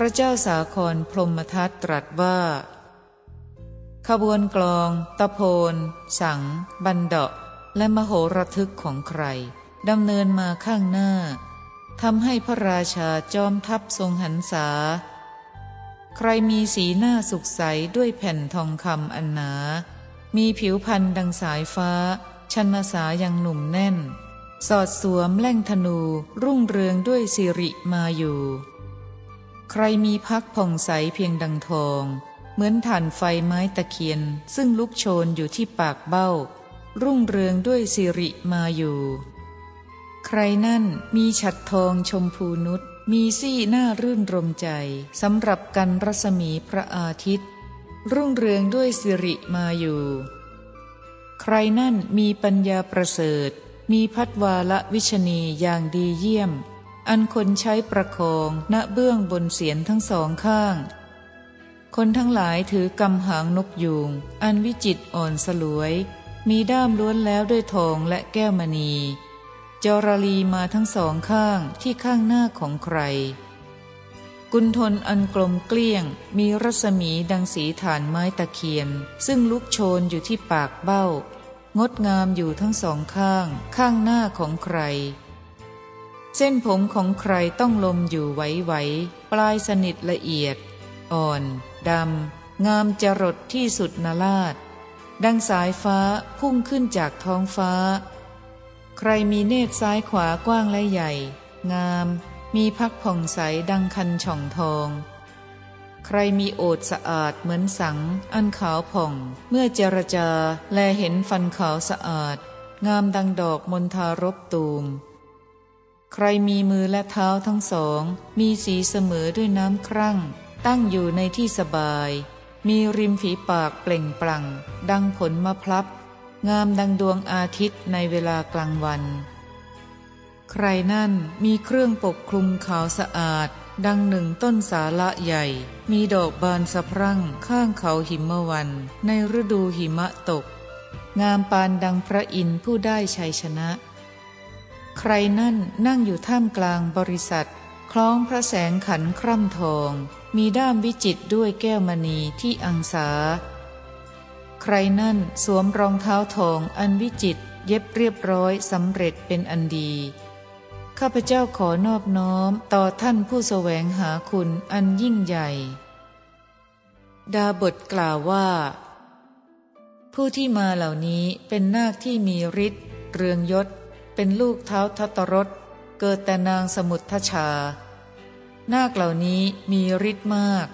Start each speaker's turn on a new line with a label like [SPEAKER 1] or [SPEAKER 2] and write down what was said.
[SPEAKER 1] พระเจ้าสาครพรหมทัตตรัสว่า ขบวนกลอง ตะโพน สัง บันเดาะ และมโหระทึกของใครดำเนินมาข้างหน้าทำให้พระราชาจอมทัพทรงหันษา ใครมีสีหน้าสุขใสด้วยแผ่นทองคำอันหนา มีผิวพรรณดังสายฟ้า ชันสายังหนุ่มแน่น สอดสวมแล่งธนูรุ่งเรืองด้วยสิริมาอยู่ ใครมีพักผ่องใสเพียงดังทอง เหมือนถ่านไฟไม้ตะเคียน ซึ่งลุกโชนอยู่ที่ปากเบ้า รุ่งเรืองด้วยสิริมาอยู่ ใครนั่นมีฉัดทองชมพูนุษมีซี่หน้ารื่นรมใจสำหรับกันรัศมีพระอาทิตย์ รุ่งเรืองด้วยสิริมาอยู่ ใครนั่นมีปัญญาประเสริฐ มีพัดวาละวิชนีอย่างดีเยี่ยม อันคนใช้ประคองณเบื้องบนเสียนทั้งสองข้าง คนทั้งหลายถือกำหางนกยูง อันวิจิตอ่อนสลวย มีด้ามล้วนแล้วด้วยทองและแก้วมณี จรลีมาทั้งสองข้างที่ข้างหน้าของใคร กุณทนอันกลมเกลี้ยง มีรัศมีดังสีฐานไม้ตะเคียน ซึ่งลุกโชนอยู่ที่ปากเบ้า งดงามอยู่ทั้งสองข้าง ข้างหน้าของใคร เส้นผมของใครต้องลมอยู่ไหวๆปลายสนิทละเอียด อ่อนดำงามจรดที่สุดนาลาดดังสายฟ้าพุ่งขึ้นจากท้องฟ้า ใครมีเนตรซ้ายขวากว้างและใหญ่ งาม มีพักผ่องใสดังคันช่องทอง ใครมีโอดสะอาดเหมือนสัง อันขาวผ่อง เมื่อเจรจา แลเห็นฟันขาวสะอาด งามดังดอกมณฑารบตูม ใครมีมือและเท้าทั้งสอง มีสีเสมอด้วยน้ำครั่ง ตั้งอยู่ในที่สบาย มีริมฝีปากเปล่งปลั่ง ดังผลมะพร้าวงามดังดวงอาทิตย์ในเวลากลางวัน ใครนั่นมีเครื่องปกคลุมขาวสะอาด ดังหนึ่งต้นสาละใหญ่ มีดอกบานสะพรั่งข้างเขาหิมวัน ในฤดูหิมะตก งามปานดังพระอินทร์ผู้ได้ชัยชนะ ใครนั่นนั่งอยู่ท่ามกลางบริษัท คล้องพระแสงขันคร่ำทอง มีด้ามวิจิตด้วยแก้วมณีที่อังสา ใครนั่นสวมรองเท้าทองอันวิจิตเย็บเรียบร้อยสำเร็จเป็นอันดี ข้าพเจ้าขอนอบน้อมต่อท่านผู้แสวงหาคุณอันยิ่งใหญ่ ดาบทกล่าวว่า ผู้ที่มาเหล่านี้เป็นนาคที่มีฤทธิ์เรืองยศ เป็นลูกเท้าทัตรสเกิดแต่นางสมุททชา นาคเหล่านี้มีฤทธิ์มาก